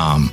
um,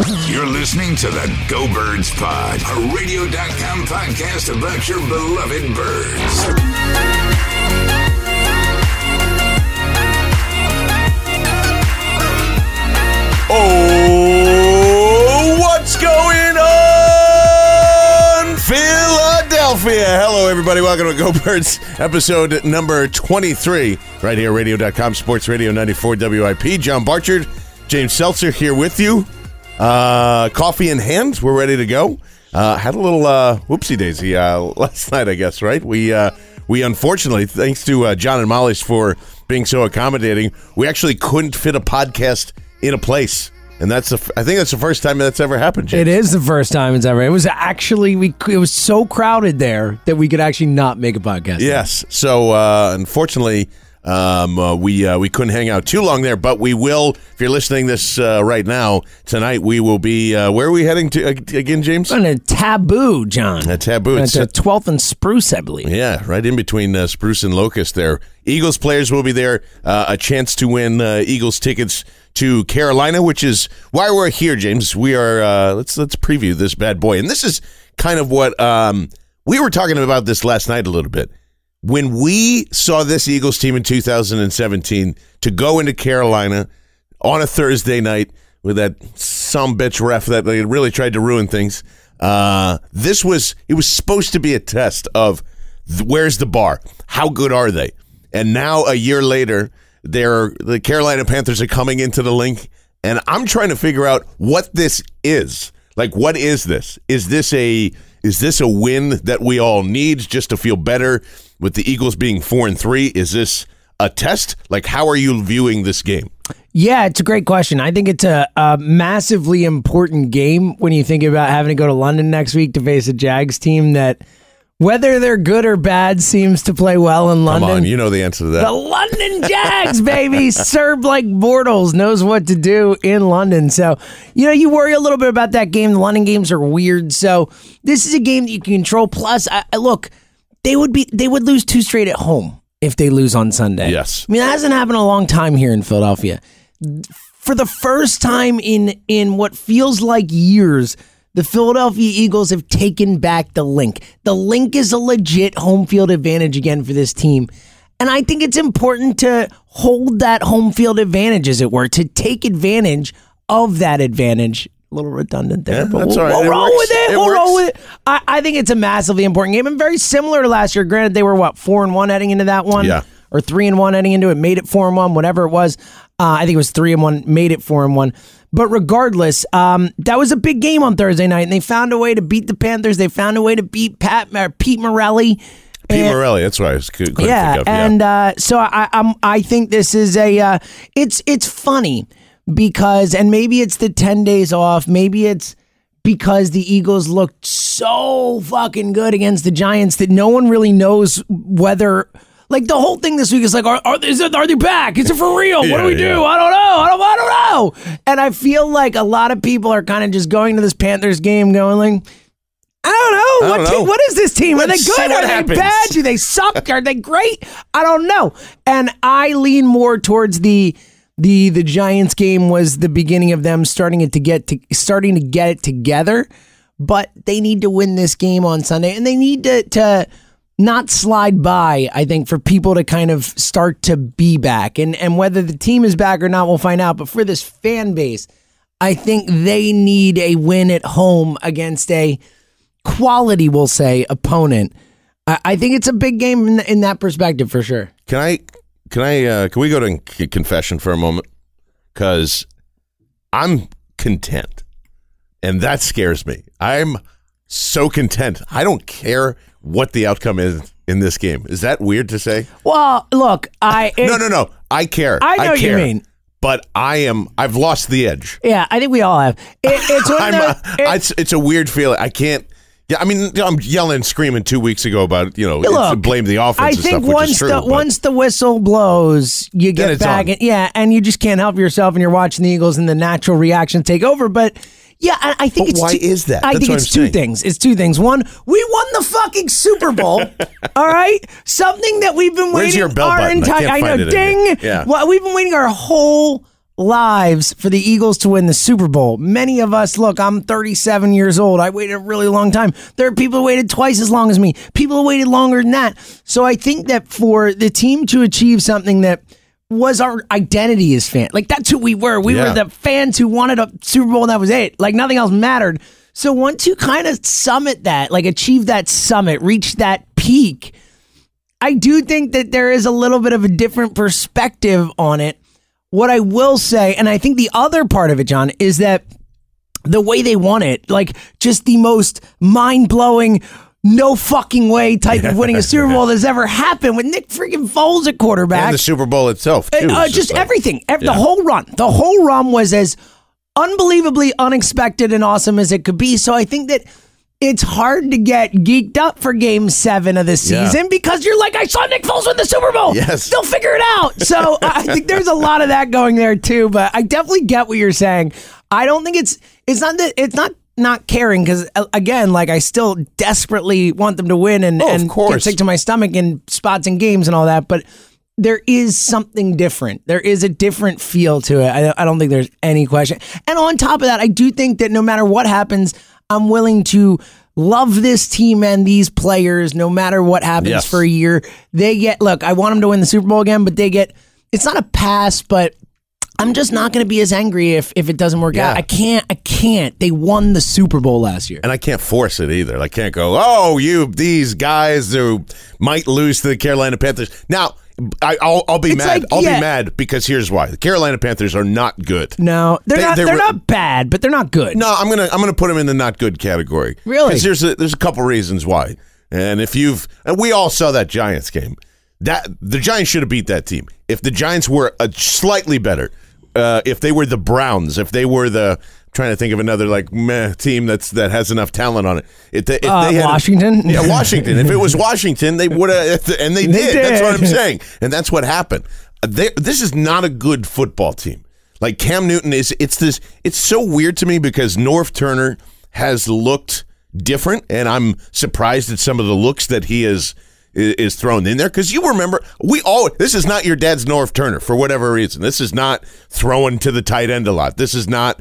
You're listening to the Go Birds Pod, a radio.com podcast about your beloved birds. Oh, what's going on, Philadelphia? Hello, everybody. Welcome to Go Birds, episode number 23, right here, radio.com, Sports Radio 94 WIP. John Barchard, James Seltzer here with you. Uh, coffee in hand. We're ready to go. Uh, had a little uh, whoopsie daisy uh, last night, I guess. Right? We uh, we unfortunately, thanks to uh, John and Molly's for being so accommodating, we actually couldn't fit a podcast in a place, and that's the, f- I think that's the first time that's ever happened. James. It is the first time it's ever. It was actually we. It was so crowded there that we could actually not make a podcast. Yes. So uh, unfortunately, um, uh, we uh, we couldn't hang out too long there, but we will. If you're listening this uh, right now tonight, we will be. Uh, where are we heading to uh, again, James? On a taboo, John. A taboo. It's a- twelfth and Spruce, I believe. Yeah, right in between uh, Spruce and Locust there. Eagles players will be there. Uh, a chance to win uh, Eagles tickets to Carolina, which is why we're here, James. We are. Uh, let's let's preview this bad boy, and this is kind of what um, we were talking about this last night a little bit. When we saw this Eagles team in 2017 to go into Carolina on a Thursday night with that some bitch ref that they really tried to ruin things. Uh, this was it was supposed to be a test of where's the bar? How good are they? And now a year later, they're the Carolina Panthers are coming into the Linc, and I'm trying to figure out what this is. Like, what is this? Is this a is this a win that we all need just to feel better with the Eagles being four and three? Is this a test? Like, how are you viewing this game? Yeah, it's a great question. I think it's a, a massively important game when you think about having to go to London next week to face a Jags team that, whether they're good or bad, seems to play well in Come London. on, you know the answer to that. The London Jags, baby, served like mortals, knows what to do in London. So, you know, you worry a little bit about that game. The London games are weird. So, this is a game that you can control. Plus, I, I- look, they would be they would lose two straight at home if they lose on Sunday. Yes. I mean that hasn't happened a long time here in Philadelphia. For the first time in in what feels like years, the Philadelphia Eagles have taken back the Linc. The Linc is a legit home field advantage again for this team. And I think it's important to hold that home field advantage, as it were, to take advantage of that advantage. A little redundant there, Yeah, but we'll, right. we'll roll works. with it. It we'll roll with it. I, I think it's a massively important game and very similar to last year. Granted, they were what four and one heading into that one, Yeah. or three and one heading into it. Made it four and one, whatever it was. Uh, I think it was three and one. Made it four and one. But regardless, um, that was a big game on Thursday night, and they found a way to beat the Panthers. They found a way to beat Pat Pete Morelli. Pete And- Morelli, that's why I was couldn't yeah, of. and uh, so I, I'm I think this is a uh, it's it's funny because and maybe it's the ten days off, maybe it's because the Eagles looked so fucking good against the Giants that no one really knows whether. Like the whole thing this week is like, are, are, is it, are they back? Is it for real? what Yeah, do we do? yeah. I don't know. I don't, I don't know. And I feel like a lot of people are kind of just going to this Panthers game going like, I don't know. I what, don't team- know. what is this team? Let's are they good? what Are they happens. bad? Do they suck? Are they great? I don't know. And I lean more towards the the the Giants game was the beginning of them starting it to get to starting to get it together. But they need to win this game on Sunday, and they need to to not slide by. I think for people to kind of start to be back, and and whether the team is back or not, we'll find out. But for this fan base. I think they need a win at home against a quality, we'll say, opponent. I, I think it's a big game in, in that perspective for sure. Can I? Can I? Uh, can we go to c- confession for a moment? Because I'm content, and that scares me. I'm so content. I don't care what the outcome is in this game. Is that weird to say? Well, look, I no, no, no. I care. I know you care. mean. But I am. I've lost the edge. Yeah, I think we all have. It, it's one of I'm, the- uh, it- it's it's a weird feeling. I can't. Yeah, I mean, I'm yelling and screaming two weeks ago about you know it's- Look, blame the offense. I and think stuff, which once is true, the once the whistle blows, you get back, on. and, yeah, and you just can't help yourself, and you're watching the Eagles, and the natural reactions take over. But yeah, I, I think But it's why two- is that? I That's think it's I'm two saying. things. It's two things. One, we won the fucking Super Bowl. all right, something that we've been Where's waiting your bell our button? I entire. can't I, know, it ding. Yeah. Well, we've been waiting our whole lives for the Eagles to win the Super Bowl. Many of us, look, I'm 37 years old. I waited a really long time. There are people who waited twice as long as me. People who waited longer than that. So I think that for the team to achieve something that was our identity as fans, like that's who we were. We Yeah. were the fans who wanted a Super Bowl and that was it. Like nothing else mattered. So once you kind of summit that, like achieve that summit, reach that peak, I do think that there is a little bit of a different perspective on it. What I will say, and I think the other part of it, John, is that the way they won it, like just the most mind blowing, no fucking way type of winning a Super Bowl that's ever happened with Nick freaking Foles at quarterback. and the Super Bowl itself too. Uh, is just like- everything. Ev- The whole run. The whole run was as unbelievably unexpected and awesome as it could be. So I think that it's hard to get geeked up for game seven of the Yeah. season because you're like, I saw Nick Foles win the Super Bowl. Yes. They'll figure it out. So I think there's a lot of that going there too. But I definitely get what you're saying. I don't think it's it's not that it's not not caring because uh, again, like I still desperately want them to win and, Oh, and get sick to my stomach in spots and games and all that. But there is something different. There is a different feel to it. I, I don't think there's any question. And on top of that, I do think that no matter what happens, I'm willing to love this team and these players no matter what happens Yes. for a year. They get, look, I want them to win the Super Bowl again, but they get, it's not a pass, but I'm just not going to be as angry if, if it doesn't work Yeah. out. I can't, I can't. They won the Super Bowl last year. and I can't force it either. I can't go, oh, you these guys who might lose to the Carolina Panthers. Now, I, I'll, I'll be It's mad. like, I'll yeah. be mad because here's why: the Carolina Panthers are not good. No, they're They- not. they They're, were- not bad, but they're not good. No, I'm gonna I'm gonna put them in the not good category. Really? Because there's a, there's a couple reasons why. And if you've and we all saw that Giants game, that the Giants should have beat that team. If the Giants were a slightly better, uh, if they were the Browns, if they were the trying to think of another like meh team that's that has enough talent on it. If they, if Uh, they had Washington? yeah, Washington. If it was Washington, they would have, and they, They did. That's what I'm saying, and that's what happened. They, this is not a good football team. Like Cam Newton is. It's this. It's so weird to me because Norv Turner has looked different, and I'm surprised at some of the looks that he is is thrown in there. Because you remember, we all. This is not your dad's Norv Turner for whatever reason. This is not throwing to the tight end a lot. This is not.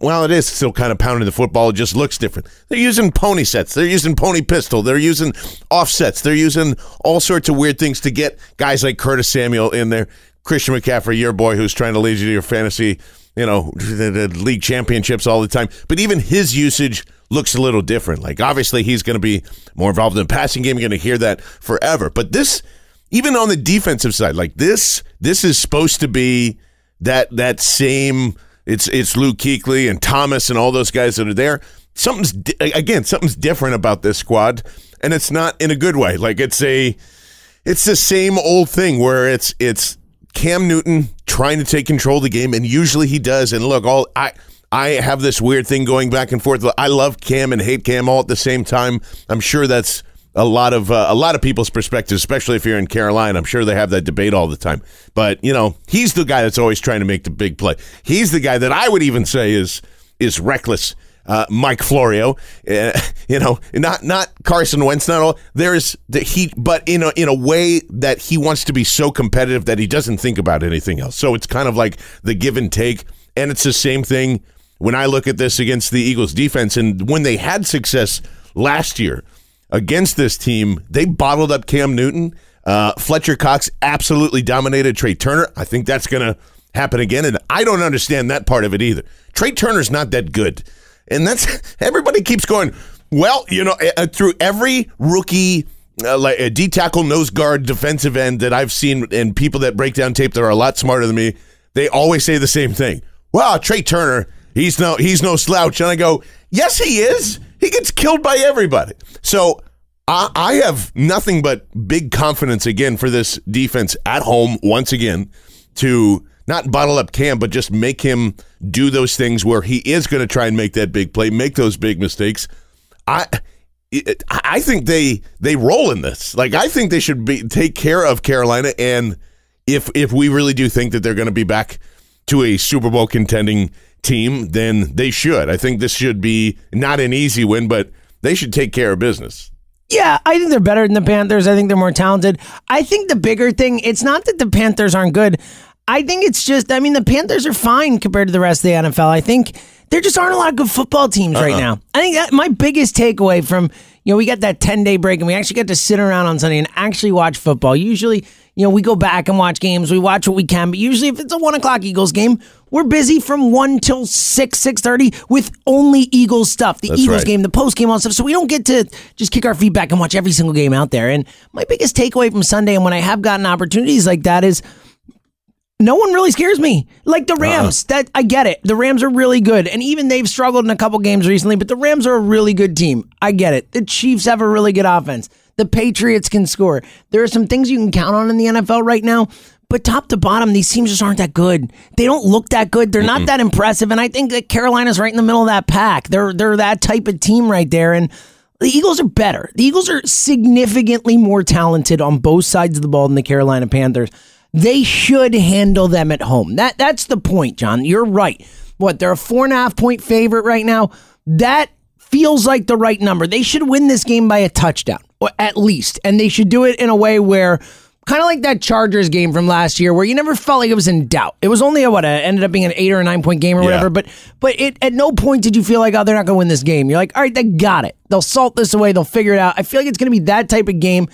Well, it is still kind of pounding the football. It just looks different. They're using pony sets. They're using pony pistol. They're using offsets. They're using all sorts of weird things to get guys like Curtis Samuel in there. Christian McCaffrey, your boy, who's trying to lead you to your fantasy, you know, the, the league championships all the time. But even his usage looks a little different. Like obviously he's going to be more involved in the passing game. You're going to hear that forever. But this, even on the defensive side, like this, this is supposed to be that that same. It's it's Luke Kuechly and Thomas and all those guys that are there. Something's again, something's different about this squad, and it's not in a good way. Like it's a, it's the same old thing where it's it's Cam Newton trying to take control of the game, and usually he does. And look, all I I have this weird thing going back and forth. I love Cam and hate Cam all at the same time. I'm sure that's a lot of uh, a lot of people's perspective, especially if you're in Carolina. I'm sure they have that debate all the time. But you know, he's the guy that's always trying to make the big play. He's the guy that I would even say is is reckless. Uh, Mike Florio, uh, you know, not not Carson Wentz. Not all there's the he, but in a in a way that he wants to be so competitive that he doesn't think about anything else. So it's kind of like the give and take, and it's the same thing when I look at this against the Eagles defense and when they had success last year against this team, they bottled up Cam Newton. Uh, Fletcher Cox absolutely dominated Trai Turner. I think that's going to happen again. And I don't understand that part of it either. Trai Turner's not that good. And that's everybody keeps going, well, you know, uh, through every rookie uh, like a D tackle, nose guard, defensive end that I've seen, and people that break down tape that are a lot smarter than me, they always say the same thing. Well, Trai Turner, he's no he's no slouch, and I go, yes, he is. He gets killed by everybody. So I, I have nothing but big confidence again for this defense at home once again to not bottle up Cam, but just make him do those things where he is going to try and make that big play, make those big mistakes. I I think they they roll in this. Like I think they should be take care of Carolina, and if if we really do think that they're going to be back to a Super Bowl contending team, then they should. I think this should be not an easy win, but they should take care of business. Yeah, I think they're better than the Panthers. I think they're more talented. I think the bigger thing, it's not that the Panthers aren't good. I think it's just, I mean, the Panthers are fine compared to the rest of the NFL. I think there just aren't a lot of good football teams uh-uh. right now. I think that my biggest takeaway from, you know, we got that 10 day break and we actually get to sit around on Sunday and actually watch football. Usually, you know, we go back and watch games, we watch what we can, but usually if it's a one o'clock Eagles game, we're busy from one till six, six thirty with only Eagles stuff. The That's Eagles right. game, the post game, all stuff. So we don't get to just kick our feet back and watch every single game out there. And my biggest takeaway from Sunday and when I have gotten opportunities like that is no one really scares me. Like the Rams, uh that I get it. The Rams are really good, and even they've struggled in a couple games recently. But the Rams are a really good team. I get it. The Chiefs have a really good offense. The Patriots can score. There are some things you can count on in the NFL right now. But top to bottom, these teams just aren't that good. They don't look that good. They're not that impressive. And I think that Carolina's right in the middle of that pack. They're they're that type of team right there. And the Eagles are better. The Eagles are significantly more talented on both sides of the ball than the Carolina Panthers they should handle them at home. That that's the point, John. You're right. What they're a four and a half point favorite right now. That feels like the right number. They should win this game by a touchdown, or at least, and they should do it in a way where. Kind of like that Chargers game from last year, where you never felt like it was in doubt. It was only a, what a, ended up being an eight or a nine point game or whatever. But but it at no point did you feel like oh they're not going to win this game. You're like all right they got it. They'll salt this away. They'll figure it out. I feel like it's going to be that type of game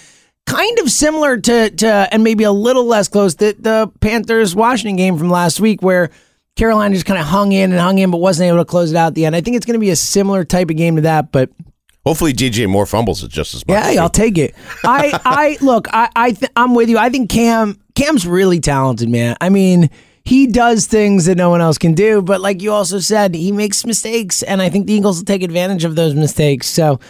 kind of similar to to and maybe a little less close the the Panthers Washington game from last week where Carolina just kind of hung in and hung in but wasn't able to close it out at the end. I think it's going to be a similar type of game to that, but Hopefully, DJ Moore fumbles it just as much. yeah, I'll take it. I I look, I I th- I'm with you. I think Cam Cam's really talented, man. I mean, he does things that no one else can do, but like you also said, he makes mistakes and I think the Eagles will take advantage of those mistakes. So,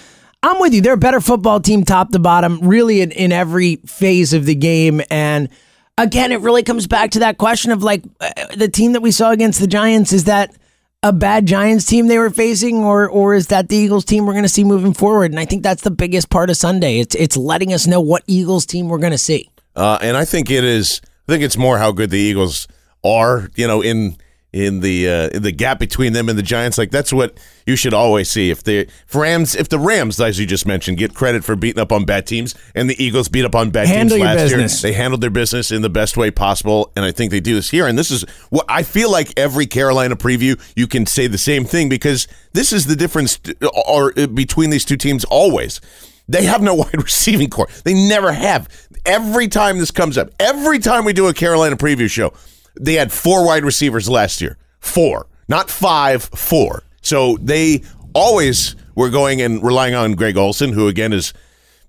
I'm with you. They're a better football team, top to bottom, really in, in every phase of the game. And again, it really comes back to that question of like uh, the team that we saw against the Giants. Is that a bad Giants team they were facing, or or is that the Eagles team we're going to see moving forward? And I think that's the biggest part of Sunday. It's it's letting us know what Eagles team we're going to see. Uh, and I think it is. I think it's more how good the Eagles are. You know, in in the uh, in the gap between them and the Giants. Like that's what you should always see. If the if Rams, if the Rams, as you just mentioned, get credit for beating up on bad teams, and the Eagles beat up on bad Handle teams last year, they handled their business in the best way possible, and I think they do this here. And this is what I feel like every Carolina preview you can say the same thing because this is the difference uh, or between these two teams always. They have no wide receiving core. They never have. Every time this comes up, every time we do a Carolina preview show, they had four wide receivers last year. Four, not five, four. So they always were going and relying on Greg Olsen, who again is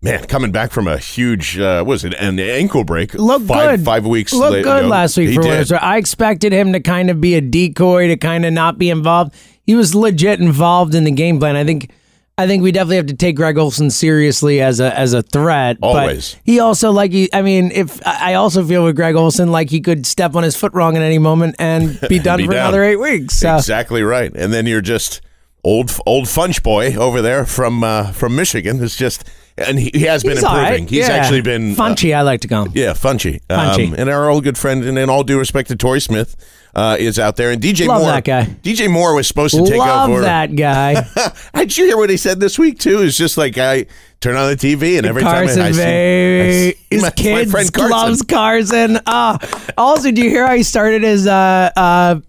man coming back from a huge uh, what was it an ankle break? Looked five, good. Five weeks. Looked la- good ago. last week He for did. it's. I expected him to kind of be a decoy to kind of not be involved. He was legit involved in the game plan. I think. I think we definitely have to take Greg Olsen seriously as a as a threat. Always. But he also like he, I mean, if I also feel with Greg Olsen like he could step on his foot wrong at any moment and be done Be for down. another eight weeks. So Exactly right. And then you're just old old Funch boy over there from uh, from Michigan. It's just and he, he has been he's all improving. right. He's Yeah. actually been uh, Funchy, I like to call him. Yeah, Funchy. Funchy. Um, and our old good friend, and in all due respect to Torrey Smith, uh, is out there. And DJ Love Moore. that guy. DJ Moore was supposed to take Love over. that guy. Did you hear what he said this week too? It's just like I turn on the TV and every Carson time I, I see, I see His my, my kids friend Carson. loves Carson. Ah. also, do you hear how he started his uh, uh,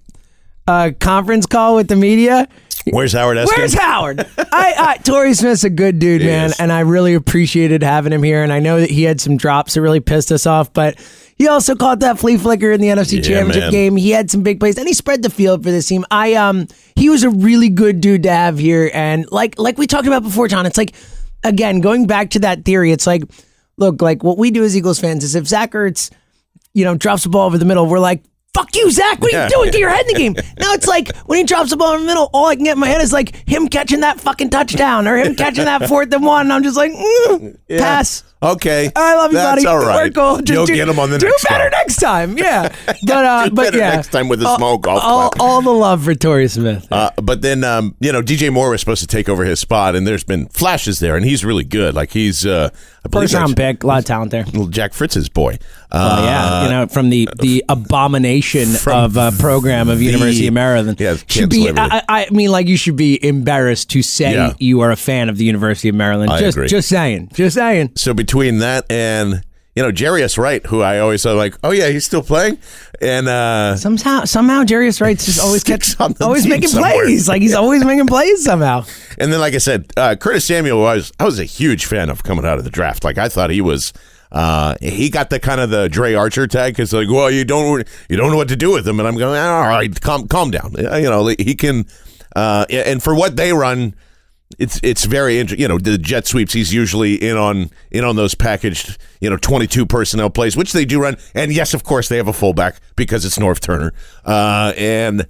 uh, conference call with the media? Where's Howard Eskin? Where's Howard? I, I Torrey Smith's a good dude, He man, is. and I really appreciated having him here. And I know that he had some drops that really pissed us off, but He also caught that flea flicker in the NFC Yeah, Championship man. game. He had some big plays, and he spread the field for this team. I um, he was a really good dude to have here, and like like we talked about before, John. It's like again going back to that theory. It's like, look, like what we do as Eagles fans is if Zach Ertz, you know, drops the ball over the middle, we're like. Fuck you, Zach. What are Yeah. you doing? Get your head in the game. Now it's like when he drops the ball in the middle, all I can get in my head is like him catching that fucking touchdown or him catching that fourth and one. And I'm just like, mm, pass. Okay, I love you, That's buddy. all right. We're cool. Just You'll do- get him on the do next Do better next time. Yeah, but uh, Do but better yeah, next time with a all, small golf all, clap. all the love for Torrey Smith. Uh, but then, um, you know, DJ Moore was supposed to take over his spot, and there's been flashes there, and he's really good. Like he's, uh, I believe First round pick, a lot of talent there. little Jack Fritz's boy. Oh Uh, yeah, you know, from the the abomination of a program of the- University of Maryland. Yeah, should be. I, I mean, like you should be embarrassed to say Yeah. you are a fan of the University of Maryland. I just agree. just saying, just saying. So between that and you know Jarius Wright, who I always thought like, oh yeah, he's still playing, and uh, Somehow, somehow, Jarius Wright's just always kept, always making somewhere. plays. Like he's always making plays somehow. and then like I said, uh, Curtis Samuel was I was a huge fan of coming out of the draft. Like I thought he was. Uh, he got the kind of the Dri Archer tag because like, well, you don't you don't know what to do with him, and I'm going, all right, calm calm down. You know, he can, uh, and for what they run, it's it's very interesting. You know, the jet sweeps. He's usually in on in on those packaged, you know, twenty two personnel plays, which they do run. And yes, of course, they have a fullback because it's Norv Turner. Uh, and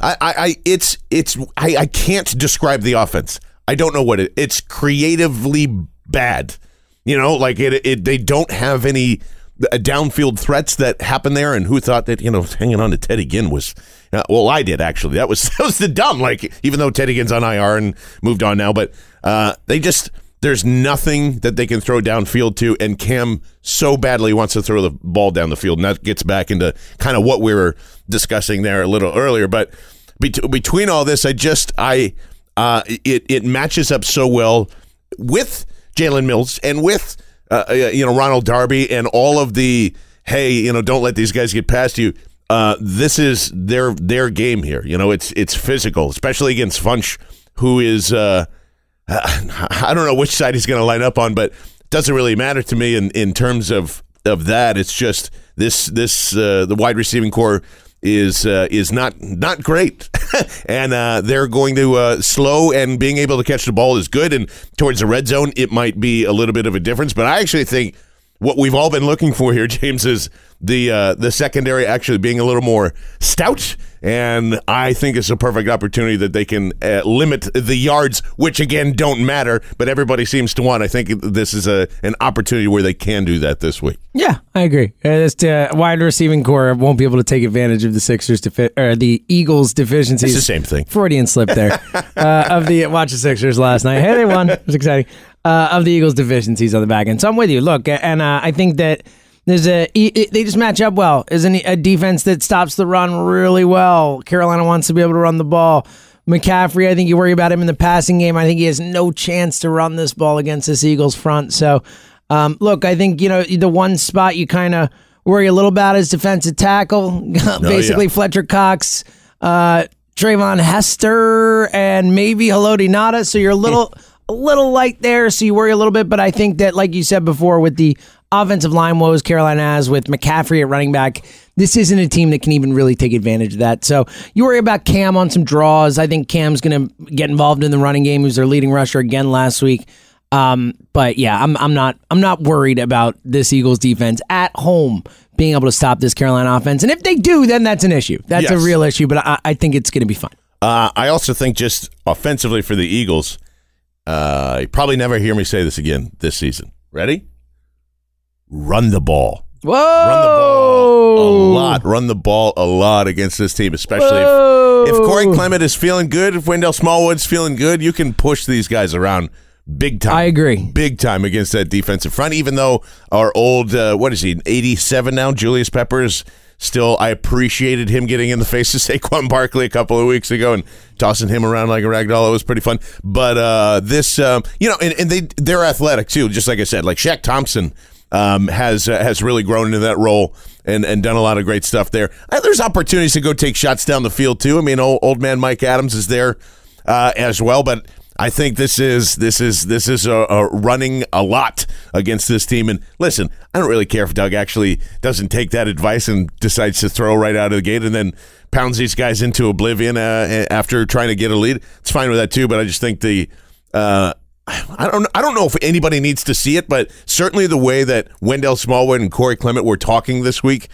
I, I, I it's it's I, I can't describe the offense. I don't know what it. It's creatively bad. You know, like it. it they don't have any downfield threats that happened there. And who thought that you know hanging on to Teddy Ginn was? Uh, well, I did actually. That was that was the dumb. Like even though Teddy Ginn's on IR and moved on now, but uh, they just there's nothing that they can throw downfield to. And Cam so badly wants to throw the ball down the field, and that gets back into kind of what we were discussing there a little earlier. But bet- between all this, I just I uh, it it matches up so well with Jalen Mills and with uh, uh, you know Ronald Darby and all of the hey you know don't let these guys get past you. Uh, this is their their game here. You know it's it's physical, especially against Funch, who is uh, I don't know which side he's going to line up on, but it doesn't really matter to me in, in terms of of that. It's just this this uh, the wide receiving core is uh, is not not great, and uh, they're going to uh, slow and being able to catch the ball is good. And towards the red zone, it might be a little bit of a difference. But I actually think what we've all been looking for here, James, is the uh, the secondary actually being a little more stout. And I think it's a perfect opportunity that they can uh, limit the yards, which again don't matter, but everybody seems to want. I think this is a an opportunity where they can do that this week. Yeah, I agree. Uh, This uh, wide receiving core won't be able to take advantage of the Sixers defi- or the Eagles deficiencies. It's the same thing. Freudian slip there uh, of the watch the Sixers last night. Hey, they won. It was exciting. Uh, of the Eagles deficiencies on the back end. So I'm with you. Look, and uh, I think that there's a they just match up well. Isn't a defense that stops the run really well. Carolina wants to be able to run the ball. McCaffrey, I think you worry about him in the passing game. I think he has no chance to run this ball against this Eagles front. So, um, look, I think you know the one spot you kind of worry a little about is defensive tackle. Basically, yeah. Fletcher Cox, uh, Treyvon Hester, and maybe Haloti Ngata. So you're a little a little light there. So you worry a little bit. But I think that, like you said before, with the offensive line woes Carolina has with McCaffrey at running back, this isn't a team that can even really take advantage of that. So you worry about Cam on some draws. I think Cam's going to get involved in the running game. He was their leading rusher again last week. Um, but yeah, I'm I'm not I'm not worried about this Eagles defense at home being able to stop this Carolina offense. And if they do, then that's an issue. That's a real issue. But I, I think it's going to be fine. Uh, I also think just offensively for the Eagles, uh, you probably never hear me say this again this season. Ready? Run the ball. Whoa! Run the ball a lot. Run the ball a lot against this team, especially if, if Corey Clement is feeling good, if Wendell Smallwood's feeling good, you can push these guys around big time. I agree. Big time against that defensive front, even though our old, uh, what is he, 87 now, Julius Peppers, still, I appreciated him getting in the face of Saquon Barkley a couple of weeks ago and tossing him around like a rag doll. It was pretty fun. But uh, this, um, you know, and, and they, they're athletic too, just like I said. Like Shaq Thompson um, has uh, has really grown into that role and, and done a lot of great stuff there. Uh, there's opportunities to go take shots down the field too. I mean, old, old man Mike Adams is there uh, as well, but I think this is this is this is a, a running a lot against this team. And listen, I don't really care if Doug actually doesn't take that advice and decides to throw right out of the gate and then pounds these guys into oblivion uh, after trying to get a lead. It's fine with that too. But I just think the uh, I don't I don't know if anybody needs to see it, but certainly the way that Wendell Smallwood and Corey Clement were talking this week,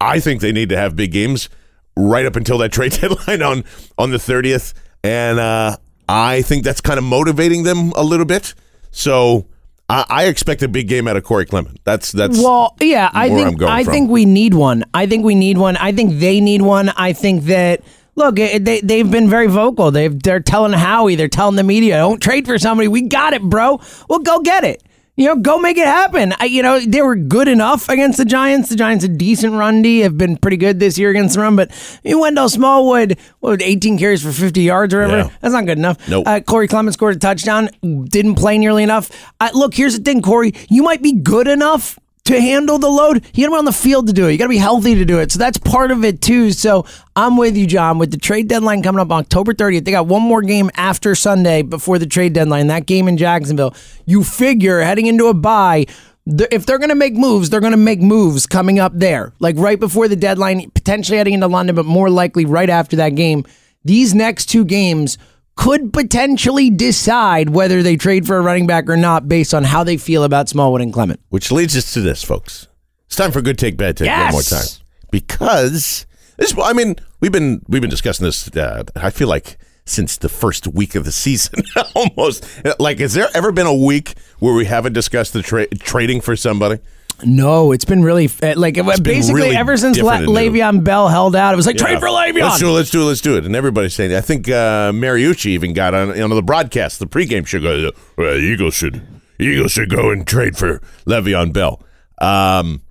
I think they need to have big games right up until that trade deadline on on the thirtieth. And uh, I think that's kind of motivating them a little bit. So I, I expect a big game out of Corey Clement. That's that's Well, yeah, I think going I from. think we need one. I think we need one. I think they need one. I think that look, eh, they they've been very vocal. They've they're telling Howie, they're telling the media, don't trade for somebody. We got it, bro. Well, go get it. You know, go make it happen. I, you know, they were good enough against the Giants. The Giants, a decent run D, have been pretty good this year against the run. But Wendell Smallwood, what, 18 carries for 50 yards or whatever. Yeah. That's not good enough. Nope. Uh, Corey Clement scored a touchdown. Didn't play nearly enough. Uh, look, here's the thing, Corey. You might be good enough to handle the load. You got to be on the field to do it. You got to be healthy to do it. So that's part of it too. So I'm with you, John. With the trade deadline coming up on October 30th, they got one more game after Sunday before the trade deadline. That game in Jacksonville. You figure heading into a bye. If they're going to make moves, they're going to make moves coming up there, like right before the deadline, potentially heading into London, but more likely right after that game. These next two games could potentially decide whether they trade for a running back or not based on how they feel about Smallwood and Clement. Which leads us to this, folks. It's time for good take, bad take Yes! one more time because this. I mean, we've been we've been discussing this. Uh, I feel like since the first week of the season, almost. Like, has there ever been a week where we haven't discussed the tra- trading for somebody? No, it's been really uh, like been basically really ever since La- different and new. Le'Veon Bell held out. It was like trade for Le'Veon. Let's do it. Let's do it. Let's do it. And everybody's saying. I think uh, Mariucci even got on on the broadcast, the pregame show. Goes, well, Eagles should Eagles should go and trade for Le'Veon Bell. Um,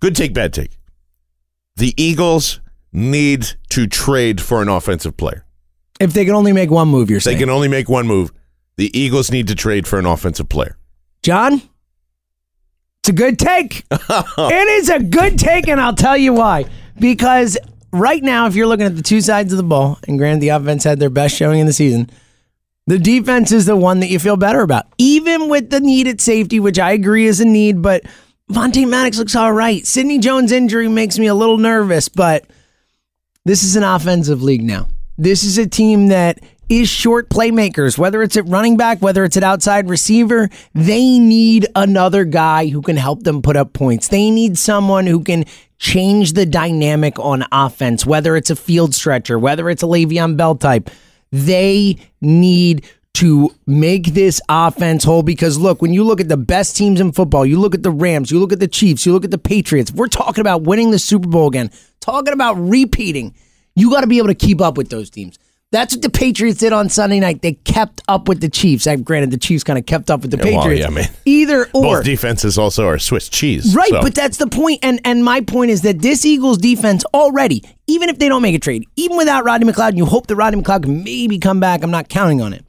good take, bad take. The Eagles need to trade for an offensive player. If they can only make one move, you're saying They can only make one move. The Eagles need to trade for an offensive player. John. It's a good take. it is a good take, and I'll tell you why. Because right now, if you're looking at the two sides of the ball, and granted, the offense had their best showing in the season, the defense is the one that you feel better about. Even with the need at safety, which I agree is a need, but Vontae Maddox looks all right. Sidney Jones' injury makes me a little nervous, but this is an offensive league now. This is a team that is short playmakers, whether it's at running back, whether it's at outside receiver. They need another guy who can help them put up points. They need someone who can change the dynamic on offense, whether it's a field stretcher, whether it's a Le'Veon Bell type. They need to make this offense whole because look, when you look at the best teams in football, you look at the Rams, you look at the Chiefs, you look at the Patriots. We're talking about winning the Super Bowl again, talking about repeating. You got to be able to keep up with those teams. That's what the Patriots did on Sunday night. They kept up with the Chiefs. I granted the Chiefs kind of kept up with the Yeah, well, Patriots. yeah, man. Either or. Both defenses also are Swiss cheese. Right, so- but that's the point. And and my point is that this Eagles defense already, even if they don't make a trade, even without Rodney McLeod, and you hope that Rodney McLeod can maybe come back. I'm not counting on it.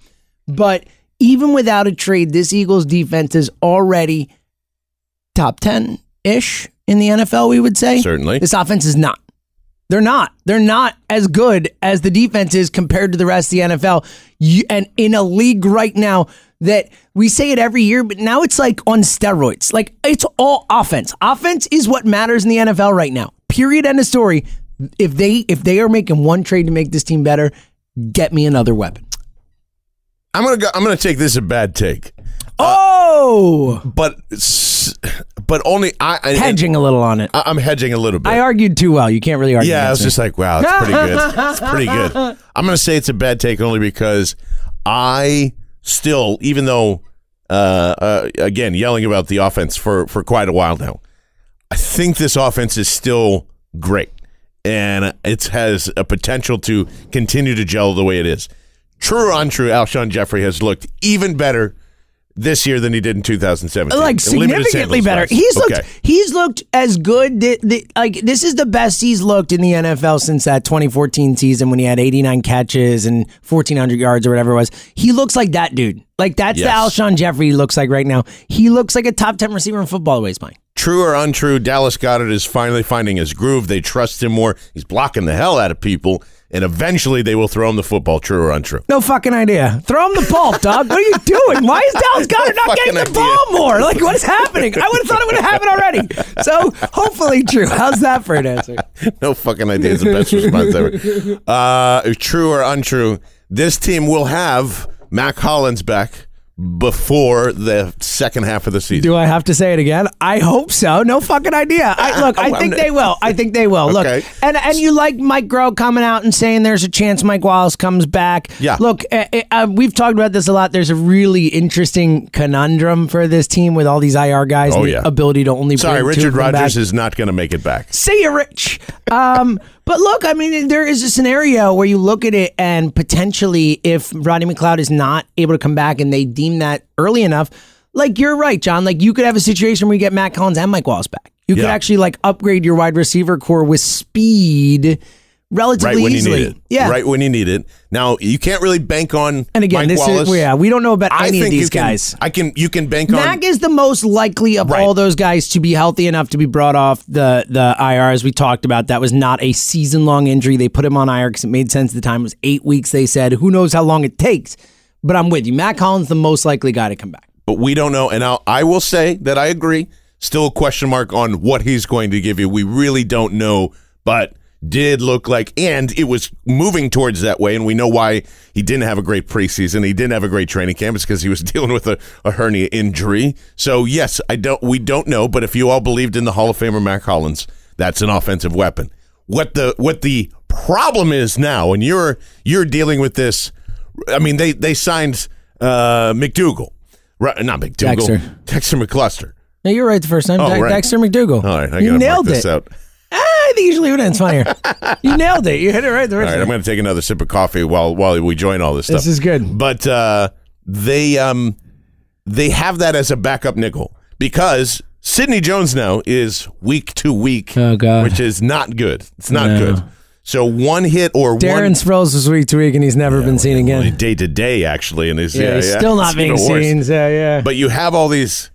But even without a trade, this Eagles defense is already top 10 ish in the NFL, we would say. Certainly. This offense is not. They're not. They're not as good as the defense is compared to the rest of the NFL. You, and in a league right now that we say it every year, but now it's like on steroids. Like it's all offense. Offense is what matters in the NFL right now. Period. End of story. If they if they are making one trade to make this team better, get me another weapon. I'm gonna go, I'm gonna take this a bad take, Oh, but but only I I- hedging a little on it. I, I'm hedging a little bit. I argued too well. You can't really argue. Yeah, I was just like, wow, that's pretty good. It's pretty good. I'm going to say it's a bad take only because I still, even though, uh, uh, again, yelling about the offense for, for quite a while now, I think this offense is still great and it has a potential to continue to gel the way it is. True or untrue, Alshon Jeffery has looked even better this year than he did in 2017. like significantly better. He's Okay. looked he's looked as good. th- th- like this is the best he's looked in the NFL since that 2014 season when he had 89 catches and 1400 yards or whatever it was. He looks like that dude. Like that's Yes. the Alshon Jeffery he looks like right now. He looks like a top 10 receiver in football the way he's playing. True or untrue, Dallas Goedert is finally finding his groove. They trust him more. He's blocking the hell out of people. And eventually they will throw him the football. True or untrue? No fucking idea. Throw him the ball, dog. What are you doing? Why is Dallas Goedert not getting the Fucking ball more? Like, what is happening? I would have thought it would have happened already. So, hopefully, true. How's that for an answer? no fucking idea. It's the best response ever. Uh, true or untrue? This team will have Mack Hollins back before the second half of the season. Do I have to say it again? I hope so. No fucking idea. I, look, I think they will. I think they will. Look, Okay. and and you like Mike Groh coming out and saying there's a chance Mike Wallace comes back. Yeah. Look, uh, uh, we've talked about this a lot. There's a really interesting conundrum for this team with all these IR guys. Oh, yeah. ability to only Sorry, two Richard Rodgers is not going to make it back. See you, Rich. Um, but look, I mean, there is a scenario where you look at it and potentially, if Rodney McLeod is not able to come back and they deem that early enough, like you're right, John. Like you could have a situation where you get Mack Hollins and Mike Wallace back. You could Yeah. actually like upgrade your wide receiver core with speed relatively Right when easily. you need it. Yeah. Right when you need it. Now you can't really bank on. And again, Mike this Wallace. is yeah, we don't know about I any of these can, guys. I can. You can bank on. Mac is the most likely of Right. all those guys to be healthy enough to be brought off the the IR, as we talked about. That was not a season long injury. They put him on IR because it made sense at the time. It was eight weeks. They said, "Who knows how long it takes?" But I'm with you. Mack Hollins, the most likely guy to come back. but we don't know. And I'll, I will say that I agree. Still a question mark on what he's going to give you. We really don't know, but did look like, and it was moving towards that way. And we know why he didn't have a great preseason. He didn't have a great training camp. It's because he was dealing with a, a hernia injury. So yes, I don't. We don't know. But if you all believed in the Hall of Famer Mack Hollins, that's an offensive weapon. What the what the problem is now, and you're you're dealing with this. I mean, they they signed uh, McDougle. Right, not McDougle. Dexter. Dexter McCluster. No, you're right the first time. Oh, De- right. Dexter McDougle. All right, I you nailed it. out. Ah, I think you should leave it in. It's funnier. you nailed it. You hit it right the All first right, I'm going to take another sip of coffee while while we join all this stuff. This is good. But uh, they um they have that as a backup nickel because Sidney Jones now is week to week, Oh, God. which is not good. It's not No. good. So one hit or Darren one Sproles was week to week, and he's never been seen again. day to day actually, and he's Yeah, yeah, he's yeah, still not being seen. So yeah. But you have all these,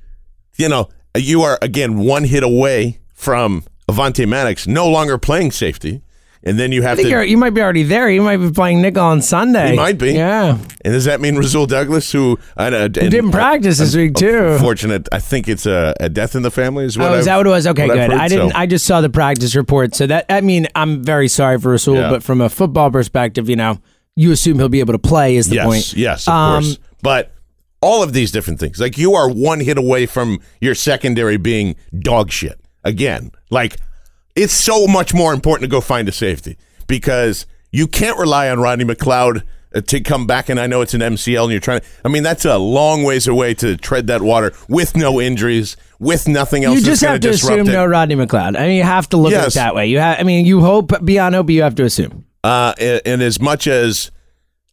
you know, you are again one hit away from Avonte Maddox no longer playing safety, and then you have to. you might be already there. You might be playing nickel on Sunday. He might be. Yeah. And does that mean Rasul Douglas, who I know, Who didn't practice this week too? Fortunate, I think it's a, a death in the family. Is what Oh, is that what it was? Okay, good. heard, I didn't. so- I just saw the practice report. So that I mean, I'm very sorry for Rasul, Yeah. but from a football perspective, you know, you assume he'll be able to play. Is the yes, point? yes, of Um, course. But all of these different things, like you are one hit away from your secondary being dog shit again. Like it's so much more important to go find a safety because you can't rely on Rodney McLeod uh, to come back. And I know it's an MCL, and you're trying to. I mean, that's a long ways away to tread that water with no injuries, with nothing else. You just have to assume it. no Rodney McLeod. I mean, you have to look at it that way. You have. I mean, you hope beyond hope, but you have to assume. Uh, and, and as much as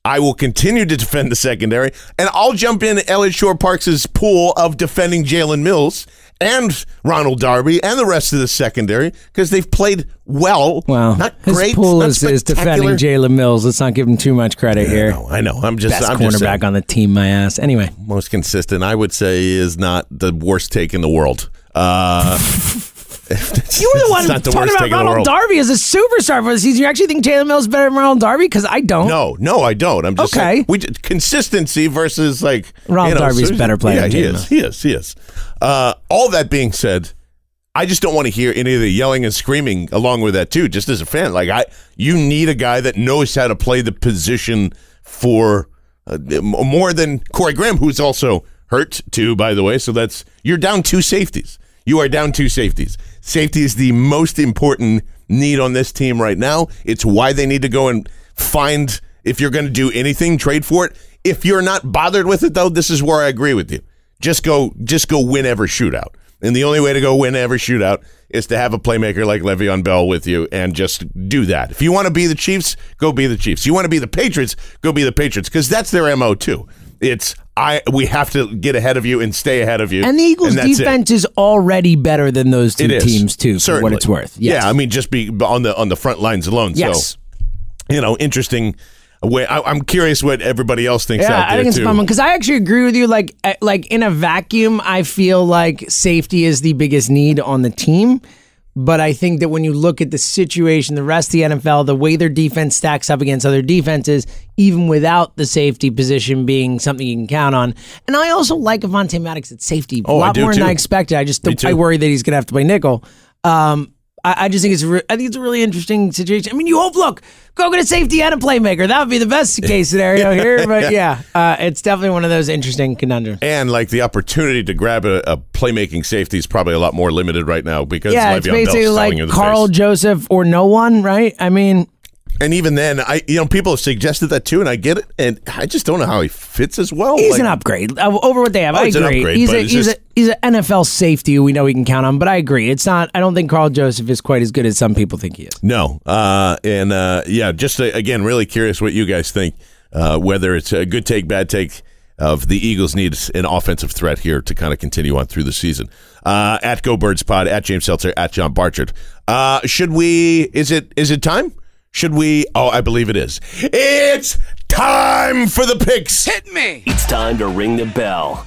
I will continue to defend the secondary, and I'll jump in Eliot Shorr-Parks' pool of defending Jalen Mills and Ronald Darby and the rest of the secondary because they've played well. Well, not his great. pool is, is defending. Jalen Mills. Let's not give him too much credit I here. know, I know. I'm just Best I'm just cornerback on the team, my ass. Anyway, most consistent. I would say is not the worst take in the world. Uh, you were the one not the talking about take in the Ronald. Darby as a superstar for the season. You actually think Jalen Mills is better than Ronald Darby? Because I don't. No, no, I don't. I'm just Okay. saying, we consistency versus like Ronald you know, Darby's so- better player Yeah, than he is. He is. He is. Uh, all that being said, I just don't want to hear any of the yelling and screaming along with that too. Just as a fan, like I, you need a guy that knows how to play the position for uh, more than Corey Graham, who's also hurt too, by the way. So that's you're down two safeties. You are down two safeties. Safety is the most important need on this team right now. It's why they need to go and find if you're going to do anything, trade for it. If you're not bothered with it though, this is where I agree with you. Just go just go win every shootout. And the only way to go win every shootout is to have a playmaker like Le'Veon Bell with you and just do that. If you want to be the Chiefs, go be the Chiefs. You want to be the Patriots, go be the Patriots because that's their MO too. It's I we have to get ahead of you and stay ahead of you. And the Eagles' it. defense is already better than those two teams too, for Certainly. what it's worth. Yes. Yeah, I mean just be on the on the front lines alone. yes. So you know, interesting way. I, I'm curious what everybody else thinks Yeah, out there I think it's too. fun because I actually agree with you. Like, uh, like in a vacuum, I feel like safety is the biggest need on the team. But I think that when you look at the situation, the rest of the NFL, the way their defense stacks up against other defenses, even without the safety position being something you can count on. And I also like Avonte Maddox at safety Oh, a I lot more than. I expected. I just I worry that he's going to have to play nickel. Um, I, I just think it's re- I think it's a really interesting situation. I mean, you hope look go get a safety and a playmaker. That would be the best case scenario here. But yeah, uh, it's definitely one of those interesting conundrums. And like the opportunity to grab a, a playmaking safety is probably a lot more limited right now because Yeah, Le'Veon it's basically like you in the Carl face. Joseph or no one, right? I mean, And even then, I you know people have suggested that too, and I get it, and I just don't know how he fits as well. he's Like, an upgrade uh, over what they have. Oh, I it's an agree. upgrade, he's but a it's he's just- a he's an NFL safety who we know we can count on. But I agree, it's not. I don't think Karl Joseph is quite as good as some people think he is. No, uh, and uh, yeah, just uh, again, really curious what you guys think. Uh, whether it's a good take, bad take of the Eagles need an offensive threat here to kind of continue on through the season. Uh, at Go Birds Pod, at James Seltzer, at John Barchard. Uh, should we? Is it? Is it time? Should we? Oh, I believe it is. It's time for the picks. Hit me. It's time to ring the bell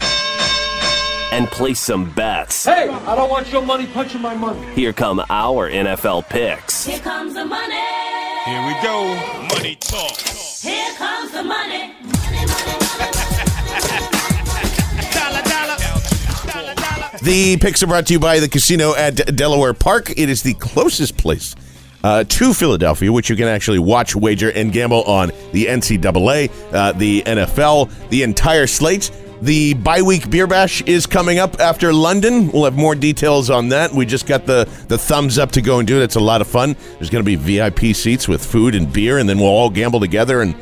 and place some bets. Hey, I don't want your money punching my money. Here come our NFL picks. Here comes the money. Here we go. Money talk. Here comes the money. Money, money, Dollar, dollar. Dollar, dollar. The picks are brought to you by the casino at Delaware Park. It is the closest place uh, to Philadelphia, which you can actually watch, wager, and gamble on the NCAA, uh, the NFL, the entire slate. The bye week beer bash is coming up after London. We'll have more details on that. We just got the, the thumbs up to go and do it. It's a lot of fun. There's going to be VIP seats with food and beer, and then we'll all gamble together and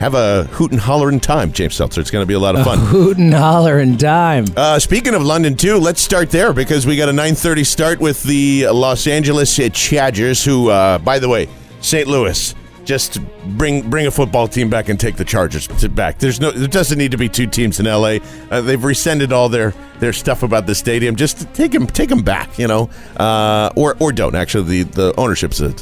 have a hoot and hollering time, James Seltzer. It's going to be a lot of fun. Hoot and holler and dime. Uh, speaking of London, too, let's start there because we got a 9:30 start with the Los Angeles Chargers. Who, uh, by the way, St. Louis, just bring bring a football team back and take the Chargers back. There's no, there doesn't need to be two teams in LA. Uh, they've rescinded all their their stuff about the stadium. Just take them take them back, you know, uh, or or don't. Actually, the the ownership's a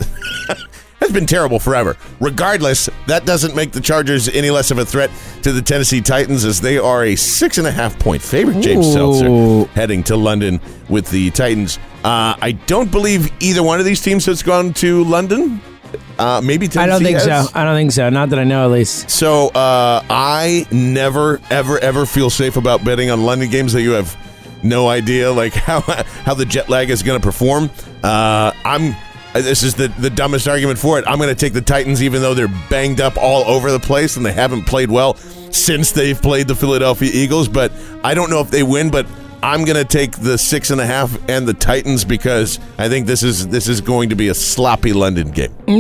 has been terrible forever. Regardless, that doesn't make the Chargers any less of a threat to the Tennessee Titans as they are a six and a half point favorite. James Ooh. Seltzer heading to London with the Titans. Uh, I don't believe either one of these teams has gone to London. Uh, maybe Tennessee I don't think has. so. I don't think so. Not that I know, at least. So uh, I never, ever, ever feel safe about betting on London games that you have no idea like how how the jet lag is going to perform. Uh, I'm. Uh, this is the, the dumbest argument for it. I'm going to take the Titans, even though they're banged up all over the place and they haven't played well since they've played the Philadelphia Eagles. But I don't know if they win. But I'm going to take the six and a half and the Titans because I think this is this is going to be a sloppy London game. Ring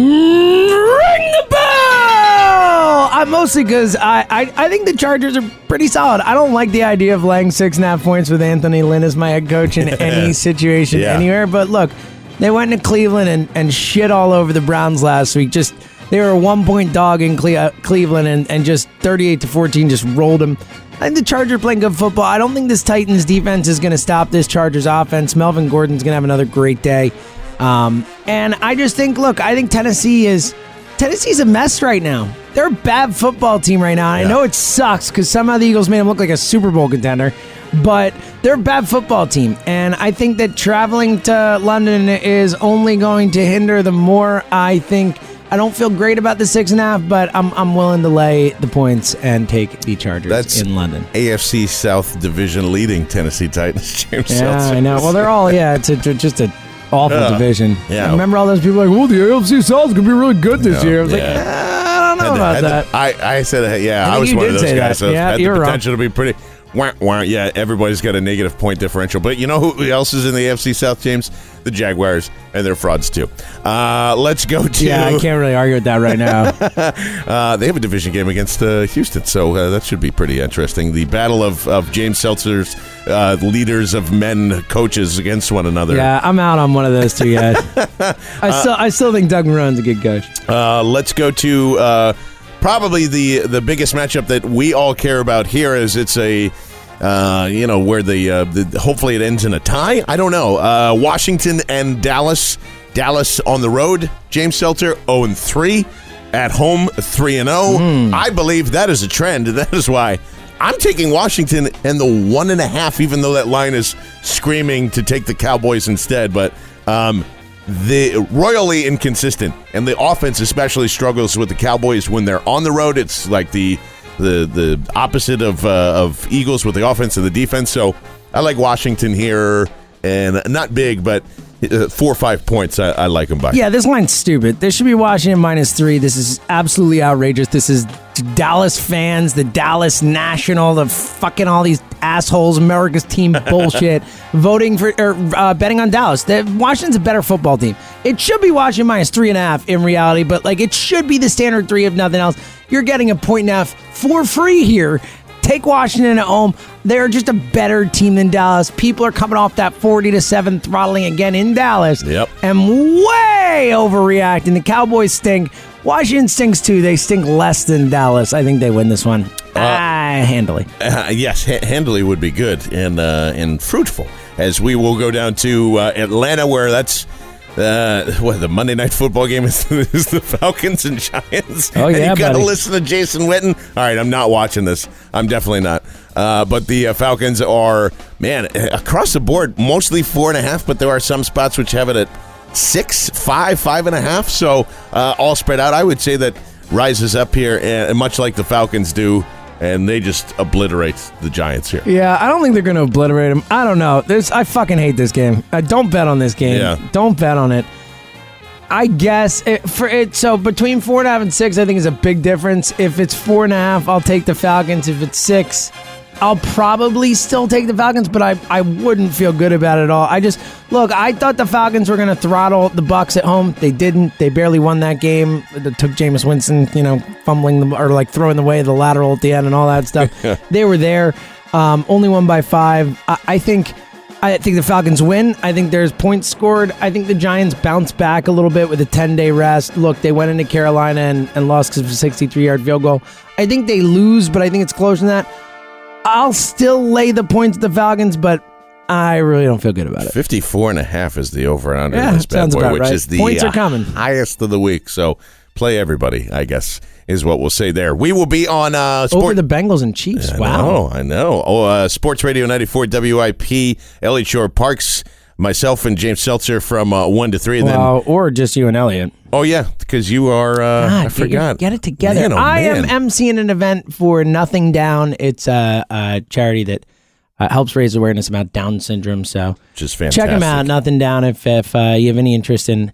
the bell! I'm mostly because I, I I think the Chargers are pretty solid. I don't like the idea of laying six and a half points with Anthony Lynn as my head coach in any situation Yeah. anywhere. But look, they went to Cleveland and, and shit all over the Browns last week. Just they were a one point dog in Cle- uh, Cleveland and, and just 38 to 14 just rolled them. I think the Chargers playing good football. I don't think this Titans defense is going to stop this Chargers offense. Melvin Gordon's going to have another great day. Um, and I just think, look, I think Tennessee is Tennessee's a mess right now. They're a bad football team right now. And I know it sucks because somehow the Eagles made them look like a Super Bowl contender, but they're a bad football team. And I think that traveling to London is only going to hinder them more. I think I don't feel great about the six and a half, but I'm I'm willing to lay the points and take the Chargers That's in London. AFC South Division leading Tennessee Titans. James Yeah, Seltzer. I know. Well, they're all yeah. It's a, just a awful Yeah. division. Yeah. Remember all those people like, well, the AFC South's gonna be really good this Yeah. year. I was like, "Eh, I don't know Had about the- that. the- I, I said, yeah, I I, was one of those guys. that. So Yeah, had the were wrong. potential to be pretty. Wah, wah. Yeah, everybody's got a negative point differential. But you know who else is in the AFC South, James? The Jaguars, and they're frauds too. Uh, let's go to. yeah, I can't really argue with that right now. Uh, they have a division game against uh, Houston, so uh, that should be pretty interesting. The battle of, of James Seltzer's uh, leaders of men coaches against one another. yeah, I'm out on one of those two guys. I still I still think Doug Marrone's a good coach. Uh, let's go to uh, probably the the biggest matchup that we all care about here. Is it's a uh, you know where the, uh, the hopefully it ends in a tie. I don't know. Uh, Washington and Dallas. Dallas on the road. James Seltzer zero and three at home three and zero. I believe that is a trend. That is why. I'm taking Washington and the one and a half, even though that line is screaming to take the Cowboys instead. But um, the royally inconsistent, and the offense especially struggles with the Cowboys when they're on the road. It's like the the the opposite of uh, of Eagles with the offense and the defense. So I like Washington here, and not big, but uh, four or five points. I, I like them by. Yeah, this line's stupid. This should be Washington minus three. This is absolutely outrageous. This is Dallas fans, the Dallas National, the fucking all these assholes, America's team bullshit, voting for or uh, betting on Dallas. The, Washington's a better football team. It should be Washington minus three and a half in reality, but like it should be the standard three if nothing else. You're getting a point and a half for free here. Take Washington at home. They're just a better team than Dallas. People are coming off that 40 to 7 throttling again in Dallas. Yep. And way overreacting. The Cowboys stink. Washington stinks too. They stink less than Dallas. I think they win this one. ah, handily. Uh, yes, ha- handily would be good and uh, and fruitful. As we will go down to uh, Atlanta, where that's uh, what the Monday night football game is, is the Falcons and Giants. Oh, and yeah, you got to listen to Jason Witten. All right, I'm not watching this. I'm definitely not. Uh, but the uh, Falcons are man across the board, mostly four and a half, but there are some spots which have it at six, five, five and a half. So uh, all spread out. I would say that rises up here, and much like the Falcons do, and they just obliterate the Giants here. Yeah, I don't think they're going to obliterate them. I don't know. There's, I fucking hate this game. I don't bet on this game. Yeah. Don't bet on it. I guess it, for it. So between four and a half and six, I think is a big difference. If it's four and a half, I'll take the Falcons. If it's six, I'll probably still take the Falcons, but I, I wouldn't feel good about it at all. I just look. I thought the Falcons were going to throttle the Bucks at home. They didn't. They barely won that game. It took Jameis Winston, you know, fumbling the, or like throwing away the lateral at the end and all that stuff. they were there. Um, only won by five. I, I think. I think the Falcons win. I think there's points scored. I think the Giants bounce back a little bit with a 10 day rest. Look, they went into Carolina and, and lost because of a 63 yard field goal. I think they lose, but I think it's closer than that. I'll still lay the points to the Falcons, but I really don't feel good about it. 54 and a half is the over and under Yeah, this bad boy, which right. is the Points are uh, coming. highest of the week. So play everybody, I guess, is what we'll say there. We will be on uh, Over the Bengals and Chiefs. I wow. know, I know. Oh, uh, Sports Radio 94 WIP, Eliot Shorr-Parks, myself and James Seltzer from uh, 1 to 3. And Well, then, or just you and Eliot. oh, yeah, because you are, uh, God, I forgot. Get it together. Man, oh, I am emceeing an event for Nothing Down. It's a, a charity that uh, helps raise awareness about Down syndrome. So Just fantastic. check them out. Nothing Down. If if uh, you have any interest in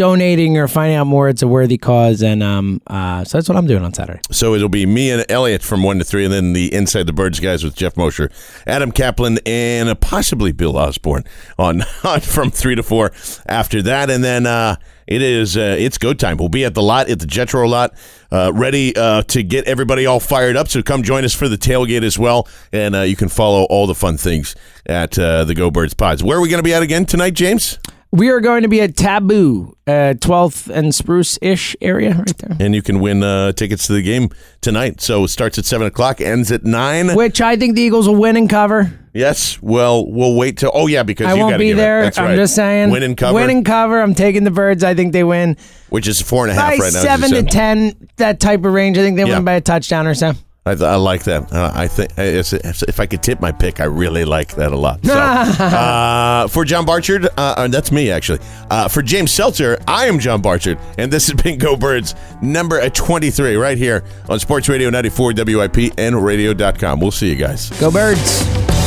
donating or finding out more, it's a worthy cause. And um, uh, so that's what I'm doing on Saturday. So it'll be me and Eliot from 1 to 3, and then the Inside the Birds guys with Geoff Mosher, Adam Caplan, and possibly Bill Osborne on, from 3 to 4 after that. And then uh, it is uh, it's go time. We'll be at the lot, at the Jetro lot, uh, ready uh, to get everybody all fired up. So come join us for the tailgate as well. And uh, you can follow all the fun things at uh, the Go Birds Pods. Where are we going to be at again tonight, James? We are going to be at Taboo, uh, 12th and Spruce ish area right there. And you can win uh, tickets to the game tonight. So it starts at 7 o'clock, ends at 9. Which I think the Eagles will win and cover. Yes. Well, we'll wait till. Oh yeah, because I you won't be there. That's I'm right. just saying. Win and cover, Win and cover. I'm taking the birds. I think they win which is four and a half by right now. seven to ten. That type of range. I think they Yeah. win by a touchdown or so. I, I like that. Uh, I think it's- if I could tip my pick, I really like that a lot. So, uh, for John Barchard, uh, uh, that's me actually. Uh, for James Seltzer, I am John Barchard, and this has been Go Birds number uh, 23 right here on Sports Radio 94 WIP and Radio.com. We'll see you guys. Go birds.